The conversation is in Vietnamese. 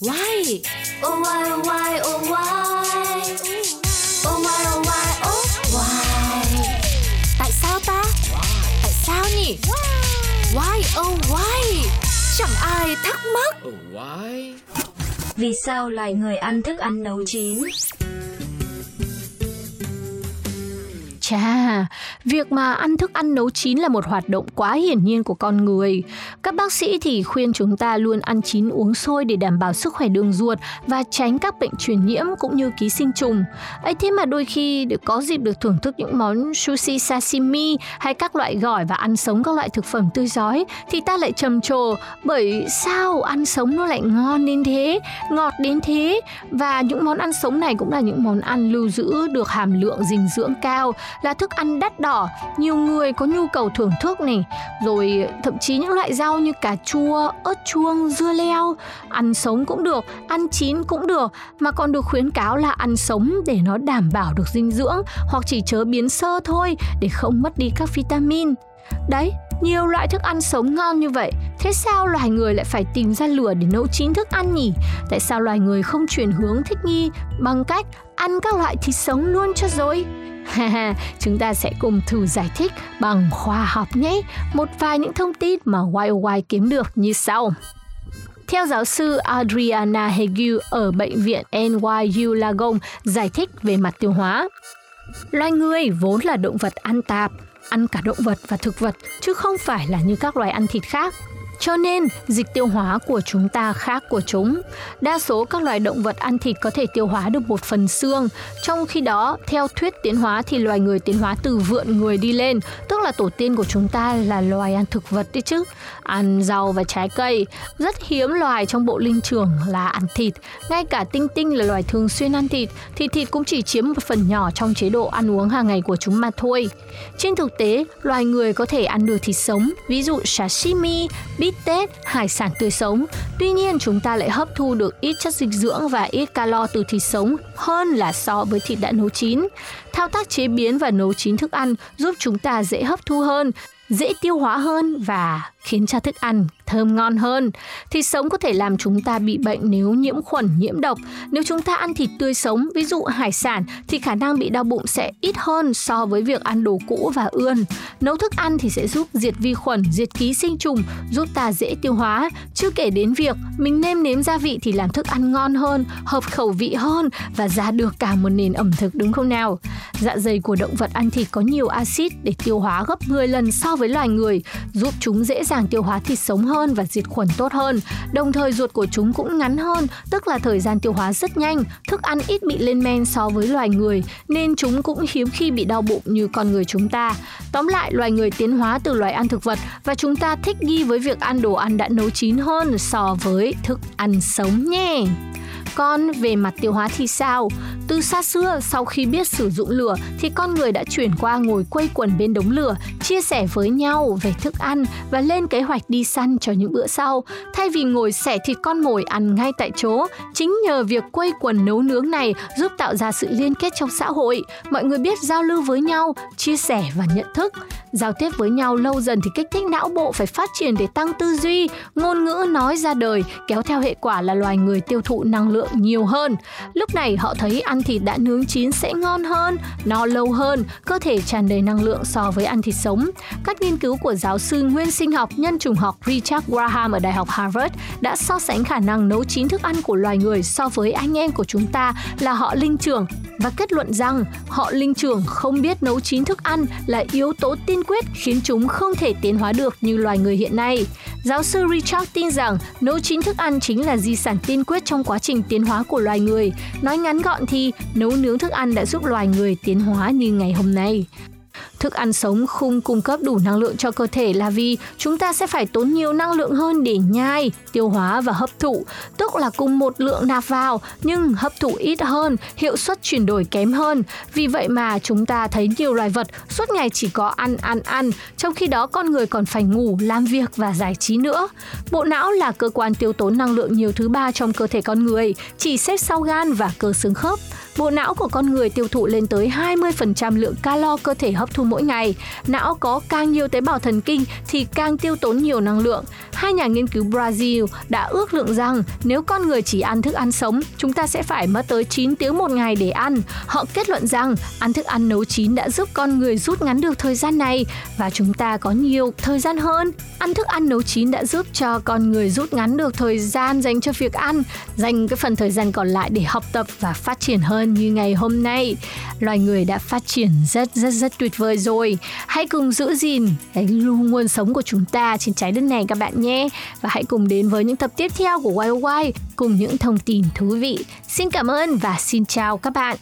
Why? Oh why oh why oh why Oh why oh why oh why Tại sao ta? Tại sao nhỉ? Why oh why? Chẳng ai thắc mắc. Oh, why? Vì sao loài người ăn thức ăn nấu chín? Chà, việc mà ăn thức ăn nấu chín là một hoạt động quá hiển nhiên của con người. Các bác sĩ thì khuyên chúng ta luôn ăn chín uống sôi để đảm bảo sức khỏe đường ruột và tránh các bệnh truyền nhiễm cũng như ký sinh trùng. ấy thế mà đôi khi để có dịp được thưởng thức những món sushi sashimi hay các loại gỏi và ăn sống các loại thực phẩm tươi giói thì ta lại trầm trồ bởi sao ăn sống nó lại ngon đến thế, ngọt đến thế và những món ăn sống này cũng là những món ăn lưu giữ được hàm lượng dinh dưỡng cao là thức ăn đắt đỏ, nhiều người có nhu cầu thưởng thức này. Rồi thậm chí những loại rau như cà chua, ớt chuông, dưa leo, ăn sống cũng được, ăn chín cũng được, mà còn được khuyến cáo là ăn sống để nó đảm bảo được dinh dưỡng hoặc chỉ chớ biến sơ thôi để không mất đi các vitamin. Đấy, nhiều loại thức ăn sống ngon như vậy. Thế sao loài người lại phải tìm ra lửa để nấu chín thức ăn nhỉ? Tại sao loài người không chuyển hướng thích nghi bằng cách ăn các loại thịt sống luôn cho rồi? chúng ta sẽ cùng thử giải thích bằng khoa học nhé một vài những thông tin mà YOY kiếm được như sau. Theo giáo sư Adriana Hegu ở bệnh viện NYU Langone giải thích về mặt tiêu hóa, loài người vốn là động vật ăn tạp, ăn cả động vật và thực vật chứ không phải là như các loài ăn thịt khác. Cho nên, dịch tiêu hóa của chúng ta khác của chúng. Đa số các loài động vật ăn thịt có thể tiêu hóa được một phần xương, trong khi đó, theo thuyết tiến hóa thì loài người tiến hóa từ vượn người đi lên, tức là tổ tiên của chúng ta là loài ăn thực vật đấy chứ. Ăn rau và trái cây, rất hiếm loài trong bộ linh trưởng là ăn thịt. Ngay cả tinh tinh là loài thường xuyên ăn thịt, thì thịt cũng chỉ chiếm một phần nhỏ trong chế độ ăn uống hàng ngày của chúng mà thôi. Trên thực tế, loài người có thể ăn được thịt sống, ví dụ sashimi, bít tết, hải sản tươi sống. Tuy nhiên, chúng ta lại hấp thu được ít chất dinh dưỡng và ít calo từ thịt sống hơn là so với thịt đã nấu chín. Thao tác chế biến và nấu chín thức ăn giúp chúng ta dễ hấp thu hơn, dễ tiêu hóa hơn và khiến cho thức ăn thơm ngon hơn. Thịt sống có thể làm chúng ta bị bệnh nếu nhiễm khuẩn, nhiễm độc. Nếu chúng ta ăn thịt tươi sống, ví dụ hải sản, thì khả năng bị đau bụng sẽ ít hơn so với việc ăn đồ cũ và ươn. Nấu thức ăn thì sẽ giúp diệt vi khuẩn, diệt ký sinh trùng, giúp ta dễ tiêu hóa. Chưa kể đến việc mình nêm nếm gia vị thì làm thức ăn ngon hơn, hợp khẩu vị hơn và ra được cả một nền ẩm thực đúng không nào? Dạ dày của động vật ăn thịt có nhiều axit để tiêu hóa gấp 10 lần so với loài người, giúp chúng dễ dàng tiêu hóa thịt sống hơn và diệt khuẩn tốt hơn. Đồng thời ruột của chúng cũng ngắn hơn, tức là thời gian tiêu hóa rất nhanh, thức ăn ít bị lên men so với loài người, nên chúng cũng hiếm khi bị đau bụng như con người chúng ta. Tóm lại, loài người tiến hóa từ loài ăn thực vật và chúng ta thích nghi với việc ăn đồ ăn đã nấu chín hơn so với thức ăn sống nhé. Còn về mặt tiêu hóa thì sao? Từ xa xưa, sau khi biết sử dụng lửa thì con người đã chuyển qua ngồi quây quần bên đống lửa, chia sẻ với nhau về thức ăn và lên kế hoạch đi săn cho những bữa sau. Thay vì ngồi xẻ thịt con mồi ăn ngay tại chỗ, chính nhờ việc quây quần nấu nướng này giúp tạo ra sự liên kết trong xã hội. Mọi người biết giao lưu với nhau, chia sẻ và nhận thức. Giao tiếp với nhau lâu dần thì kích thích não bộ phải phát triển để tăng tư duy, ngôn ngữ nói ra đời, kéo theo hệ quả là loài người tiêu thụ năng lượng nhiều hơn. Lúc này họ thấy ăn thịt đã nướng chín sẽ ngon hơn, no lâu hơn, cơ thể tràn đầy năng lượng so với ăn thịt sống. Các nghiên cứu của giáo sư nguyên sinh học nhân chủng học Richard Graham ở Đại học Harvard đã so sánh khả năng nấu chín thức ăn của loài người so với anh em của chúng ta là họ linh trưởng và kết luận rằng họ linh trưởng không biết nấu chín thức ăn là yếu tố tiên quyết khiến chúng không thể tiến hóa được như loài người hiện nay. Giáo sư Richard tin rằng nấu chín thức ăn chính là di sản tiên quyết trong quá trình tiến hóa của loài người. Nói ngắn gọn thì nấu nướng thức ăn đã giúp loài người tiến hóa như ngày hôm nay. Thức ăn sống không cung cấp đủ năng lượng cho cơ thể là vì chúng ta sẽ phải tốn nhiều năng lượng hơn để nhai, tiêu hóa và hấp thụ, tức là cùng một lượng nạp vào nhưng hấp thụ ít hơn, hiệu suất chuyển đổi kém hơn. Vì vậy mà chúng ta thấy nhiều loài vật suốt ngày chỉ có ăn ăn ăn, trong khi đó con người còn phải ngủ, làm việc và giải trí nữa. Bộ não là cơ quan tiêu tốn năng lượng nhiều thứ ba trong cơ thể con người, chỉ xếp sau gan và cơ xương khớp. Bộ não của con người tiêu thụ lên tới 20% lượng calo cơ thể hấp thu mỗi ngày. Não có càng nhiều tế bào thần kinh thì càng tiêu tốn nhiều năng lượng. Hai nhà nghiên cứu Brazil đã ước lượng rằng nếu con người chỉ ăn thức ăn sống, chúng ta sẽ phải mất tới 9 tiếng một ngày để ăn. Họ kết luận rằng ăn thức ăn nấu chín đã giúp con người rút ngắn được thời gian này và chúng ta có nhiều thời gian hơn. Ăn thức ăn nấu chín đã giúp cho con người rút ngắn được thời gian dành cho việc ăn, dành cái phần thời gian còn lại để học tập và phát triển hơn như ngày hôm nay. Loài người đã phát triển rất rất rất tuyệt vời rồi. Hãy cùng giữ gìn cái nguồn sống của chúng ta trên trái đất này các bạn nhé. Và hãy cùng đến với những tập tiếp theo của YOY cùng những thông tin thú vị. Xin cảm ơn và xin chào các bạn.